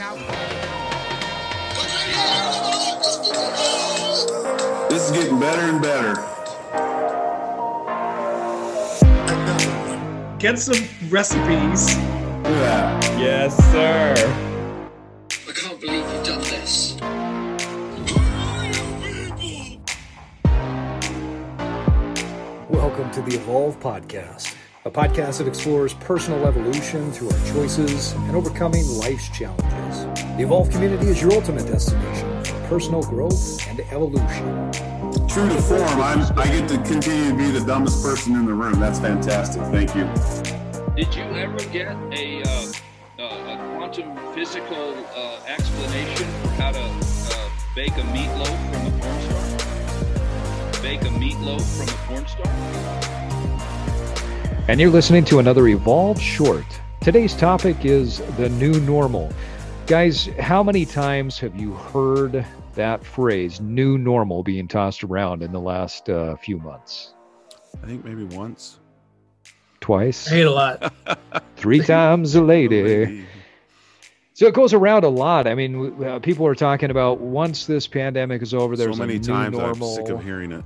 out. This is getting better and better. Get some recipes. Look at that. Yes, sir. I can't believe you've done this. Welcome to the Evolve Podcast, a podcast that explores personal evolution through our choices and overcoming life's challenges. The Evolve community is your ultimate destination for personal growth and evolution. True to form, I'm, I get to continue to be the dumbest person in the room. That's fantastic. Thank you. Did you ever get a, uh, uh, a quantum physical uh, explanation for how to uh, bake a meatloaf from a corn star? Bake a meatloaf from a corn star? And you're listening to another Evolve Short. Today's topic is the new normal. Guys, how many times have you heard that phrase, new normal, being tossed around in the last uh, few months? I think maybe once. Twice? I hate a lot. Three times a lady. So it goes around a lot. I mean, uh, people are talking about once this pandemic is over, there's so many a new times normal. I'm sick of hearing it.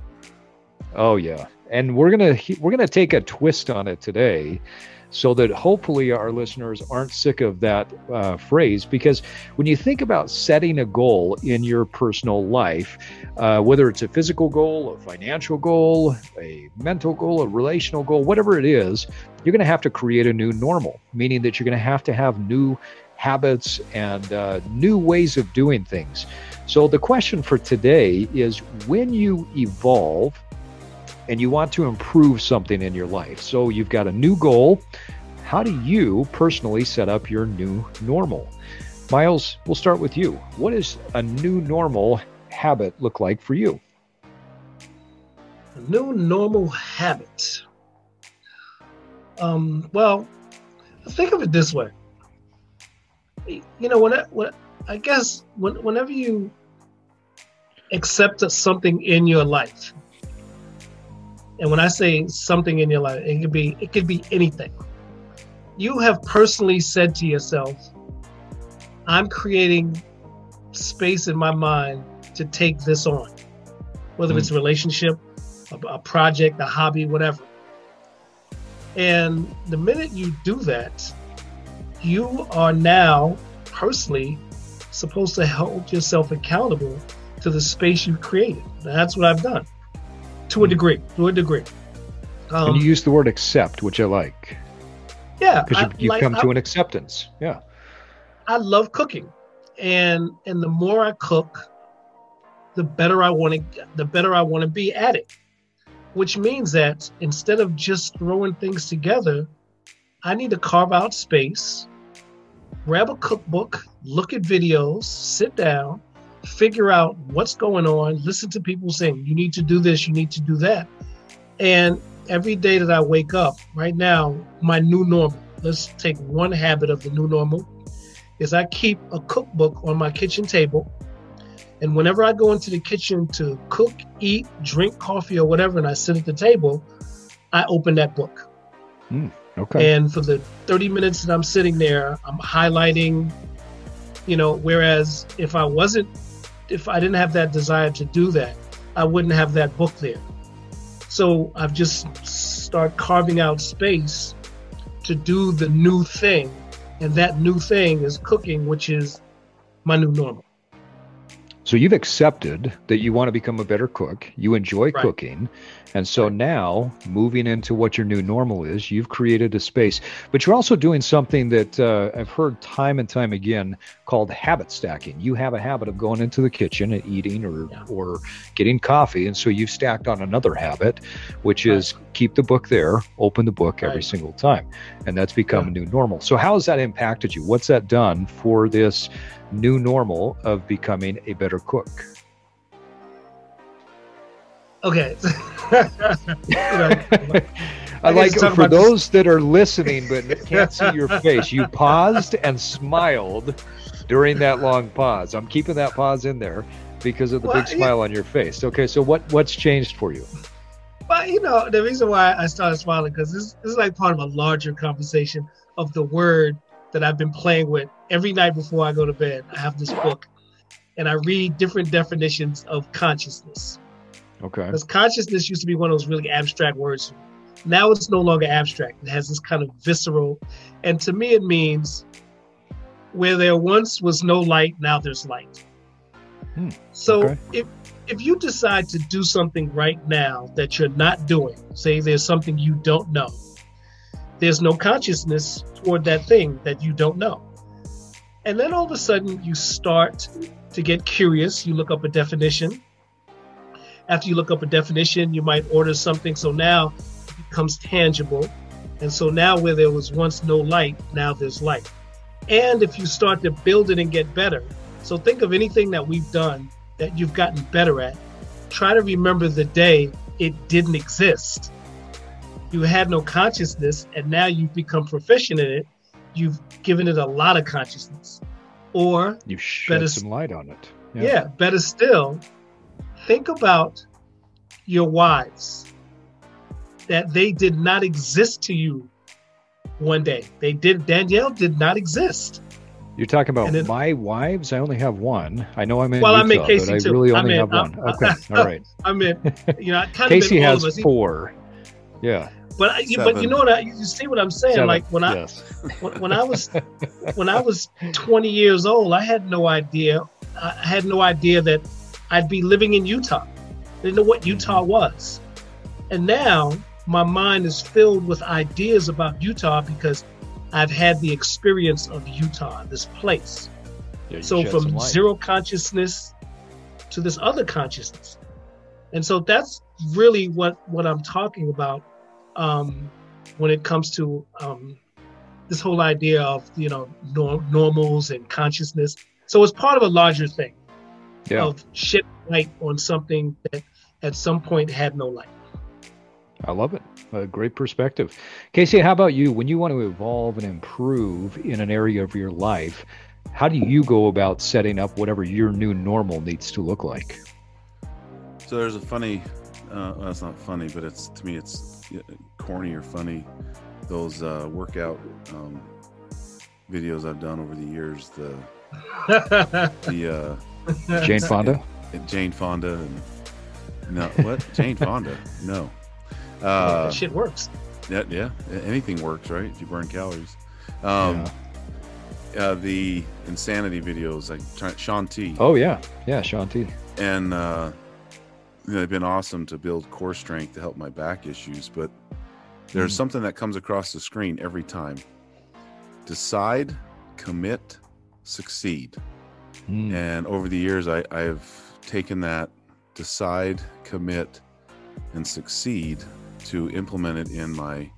Oh yeah, and we're gonna we're gonna take a twist on it today, so that hopefully our listeners aren't sick of that uh, phrase. Because when you think about setting a goal in your personal life, uh, whether it's a physical goal, a financial goal, a mental goal, a relational goal, whatever it is, you're gonna have to create a new normal, meaning that you're gonna have to have new habits and uh, new ways of doing things. So the question for today is when you evolve and you want to improve something in your life. So you've got a new goal. How do you personally set up your new normal? Miles, we'll start with you. What does a new normal habit look like for you? A new normal habit. Um, well, think of it this way. You know, when I, when I guess when, whenever you accept something in your life, and when I say something in your life, it could be it could be anything. You have personally said to yourself, "I'm creating space in my mind to take this on, whether hmm. it's a relationship, a, a project, a hobby, whatever." And the minute you do that, you are now personally supposed to hold yourself accountable to the space you've created. That's what I've done to a degree. To a degree. Um, and you use the word accept, which I like, yeah, because you, you like, come I- to an acceptance. Yeah. I love cooking, and and the more I cook, the better I want to the better I want to be at it. Which means that instead of just throwing things together, I need to carve out space, grab a cookbook, look at videos, sit down, figure out what's going on, listen to people saying, you need to do this, you need to do that. And every day that I wake up, right now, my new normal, let's take one habit of the new normal, is I keep a cookbook on my kitchen table. And whenever I go into the kitchen to cook, eat, drink coffee, or whatever, and I sit at the table, I open that book. Hmm, okay. And for the 30 minutes that I'm sitting there, I'm highlighting, you know, whereas if I wasn't, if I didn't have that desire to do that, I wouldn't have that book there. So I've just start carving out space to do the new thing. And that new thing is cooking, which is my new normal. So you've accepted that you want to become a better cook. You enjoy Right. cooking. And so now, moving into what your new normal is, you've created a space. But you're also doing something that uh, I've heard time and time again called habit stacking. You have a habit of going into the kitchen and eating or, Yeah. or getting coffee. And so you've stacked on another habit, which is keep the book there, open the book every single time. And that's become a new normal. So, how has that impacted you? What's that done for this new normal of becoming a better cook? Okay. I like for about this- those that are listening but can't see your face, you paused and smiled during that long pause. I'm keeping that pause in there because of the Well, big yeah. smile on your face. Okay, so what what's changed for you? But you know, the reason why I started smiling because this, this is like part of a larger conversation of the word that I've been playing with every night before I go to bed. I have this book and I read different definitions of consciousness. Okay. Because consciousness used to be one of those really abstract words. Now it's no longer abstract. It has this kind of visceral. And to me, it means where there once was no light, now there's light. Hmm, So okay. if if you decide to do something right now that you're not doing, say there's something you don't know, there's no consciousness toward that thing that you don't know. And then all of a sudden you start to get curious. You look up a definition. After you look up a definition, you might order something. So now it becomes tangible. And so now where there was once no light, now there's light. And if you start to build it and get better, so think of anything that we've done that you've gotten better at. Try to remember the day it didn't exist. You had no consciousness, and now you've become proficient in it. You've given it a lot of consciousness. Or, You shed Better- some light on it. yeah, better still, think about your wives that they did not exist to you one day. They did, Danielle did not exist. You're talking about then- my wives. I only have one. I know I'm in Well, I Utah, meant Casey but I too. really I only meant- have one. I- okay, all right. I mean, you know, I kind Casey of all has of four. Yeah. But I, you- but you know what? I, you see what I'm saying? seven, Like when I yes. when, when I was when I was 20 years old, I had no idea. I had no idea that I'd be living in Utah. I didn't know what Utah was. And now my mind is filled with ideas about Utah because I've had the experience of Utah, this place. Yeah, So from zero consciousness to this other consciousness. And so that's really what what I'm talking about um, when it comes to um, this whole idea of you know norm- normals and consciousness. So it's part of a larger thing Yeah. of shedding light on something that at some point had no light. I love it. A great perspective. Casey, how about you? When you want to evolve and improve in an area of your life, how do you go about setting up whatever your new normal needs to look like? So there's a funny, uh, well, it's not funny, but it's to me it's corny or funny. Those uh, workout um, videos I've done over the years, the the uh, Jane Fonda? Jane Fonda and no, what Jane Fonda? No, uh, that shit works. yeah, yeah, anything works, right? If you burn calories. Um, uh, the insanity videos like Ch- Shaun T. Oh, yeah. Yeah, Shaun T. and uh, you know, they've been awesome to build core strength to help my back issues. But there's Mm. something that comes across the screen every time: decide, commit, succeed. Mm. And over the years, I, I've taken that decide, commit, and succeed to implement it in my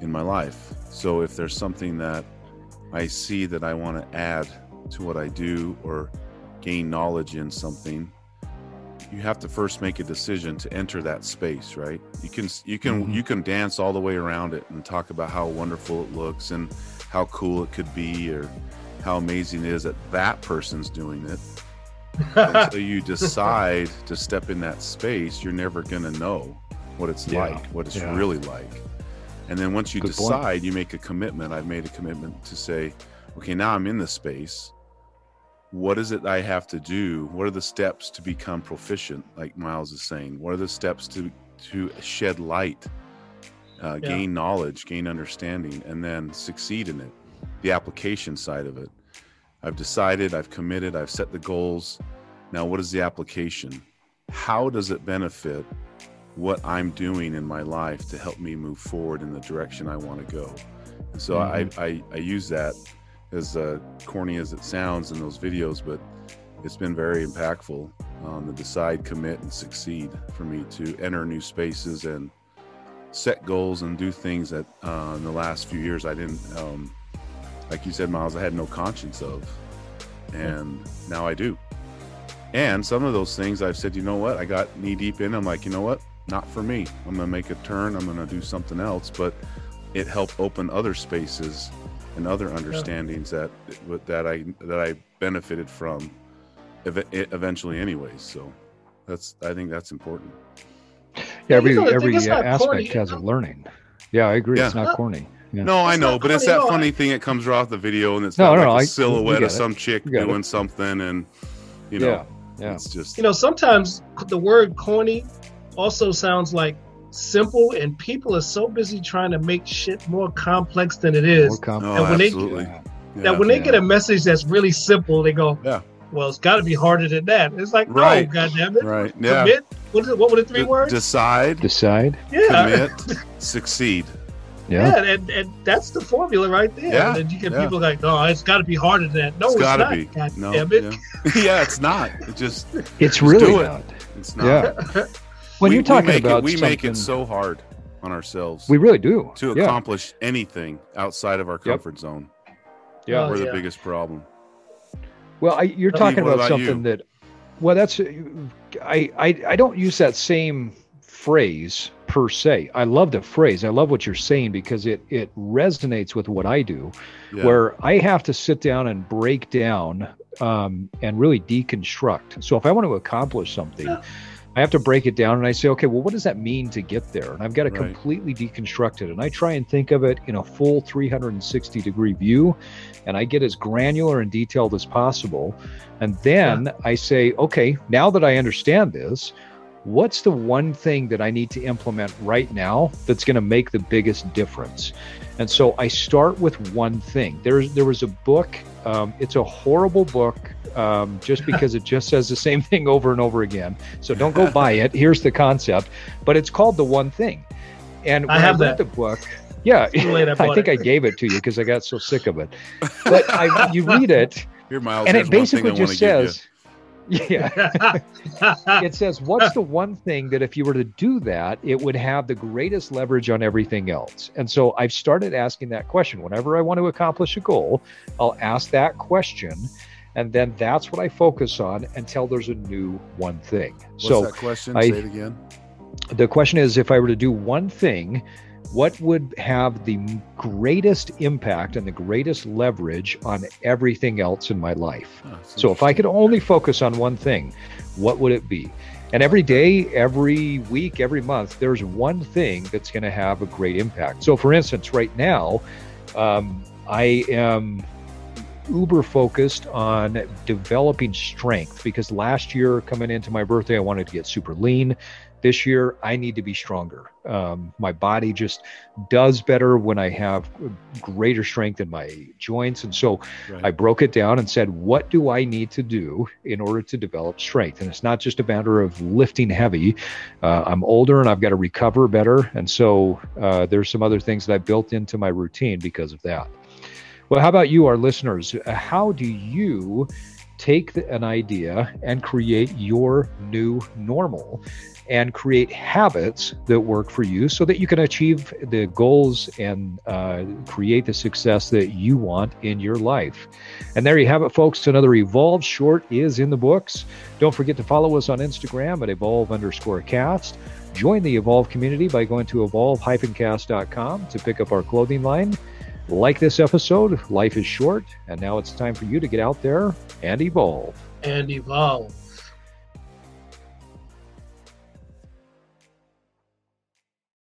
in my life. So if there's something that I see that I want to add to what I do or gain knowledge in something, you have to first make a decision to enter that space, right? You can you can Mhm. you can dance all the way around it and talk about how wonderful it looks and how cool it could be or how amazing it is that that person's doing it until you decide to step in that space, you're never going to know what it's Yeah, like, what it's yeah. really like. And then once you Good point. decide, you make a commitment. I've made a commitment to say, okay, now I'm in this space. What is it I have to do? What are the steps to become proficient? Like Miles is saying, what are the steps to to shed light, uh, Yeah. gain knowledge, gain understanding, and then succeed in it? The application side of it. I've decided, I've committed, I've set the goals. Now, what is the application? How does it benefit what I'm doing in my life to help me move forward in the direction I want to go? And so I, I, I use that as uh, corny as it sounds in those videos, but it's been very impactful on the decide, commit, and succeed for me to enter new spaces and set goals and do things that uh, in the last few years I didn't um, like you said, Miles, I had no conscience of. And now I do. And some of those things I've said, you know what? I got knee deep in. I'm like, you know what? Not for me. I'm going to make a turn. I'm going to do something else. But it helped open other spaces and other understandings that that I that I benefited from eventually anyways. So that's I think that's important. Yeah, you every know, every aspect corny. has a learning. Yeah, I agree. It's not corny. Yeah. No, I know, not but it's that no, funny I- thing that comes right off the video, and it's No, got no, like no, a I- silhouette get of some chick We get it. doing something, and you know, Yeah, yeah. it's just You know, sometimes the word corny also sounds like simple, and people are so busy trying to make shit more complex than it is. More com- oh, and when they- absolutely. Yeah. Yeah. that when they yeah. get a message that's really simple, they go, Yeah. well, it's got to be harder than that." It's like, Right. no, goddamn it, right, yeah, commit. What, is it, what were the three D- words? decide, Decide. yeah, commit, succeed. Yeah, Yeah. and, and that's the formula right there. Yeah, And then you get yeah. people like, "No, it's got to be harder than that." No, it's it's, gotta not. be. God No, damn it. yeah. yeah, it's not. It just It's Just really do it. not. it's not. Yeah. When We- you're talking we about it, we make it so hard on ourselves We really do. to yeah. accomplish anything outside of our Yep. comfort zone. Yeah. Oh, We're the yeah. biggest problem. Well, I, you're Steve, talking what about about you? something that, well, that's, I, I, I don't use that same phrase per se. I love the phrase. I love what you're saying because it, it resonates with what I do, Yeah. where I have to sit down and break down um, and really deconstruct. So if I want to accomplish something, I have to break it down and I say, okay, well, what does that mean to get there? And I've got to Right. completely deconstruct it. And I try and think of it in a full 360 degree view. And I get as granular and detailed as possible. And then I say, okay, now that I understand this, what's the one thing that I need to implement right now that's going to make the biggest difference? And so I start with one thing. There's there was a book. Um, it's a horrible book, um, just because it just says the same thing over and over again. So don't go buy it. Here's the concept, but it's called the one thing. And I when have read that. the book, yeah, I I think it. I gave it to you because I got so sick of it. But I, you read it, Here, Miles. and here's it one basically thing just wanna give says, yeah, it says what's the one thing that if you were to do that it would have the greatest leverage on everything else and so i've started asking that question whenever i want to accomplish a goal i'll ask that question and then that's what i focus on until there's a new one thing. What's so that question? I- Say it again. the question is if i were to do one thing what would have the greatest impact and the greatest leverage on everything else in my life Oh, so if I could only focus on one thing, what would it be? And every day, every week, every month, there's one thing that's going to have a great impact. So, for instance, right now, um, I am uber focused on developing strength because last year, coming into my birthday, I wanted to get super lean. This year, I need to be stronger. Um, my body just does better when I have greater strength in my joints. And so, Right. I broke it down and said, what do I need to do in order to develop strength? And it's not just a matter of lifting heavy. Uh, I'm older and I've got to recover better. And so uh, there's some other things that I built into my routine because of that. Well, how about you, our listeners? How do you take the, an idea and create your new normal? And create habits that work for you so that you can achieve the goals and uh, create the success that you want in your life. And there you have it, folks. Another Evolve short is in the books. Don't forget to follow us on Instagram at evolve underscore cast. Join the Evolve community by going to evolve-cast.com to pick up our clothing line. Like this episode, life is short, and now it's time for you to get out there and evolve. and evolve.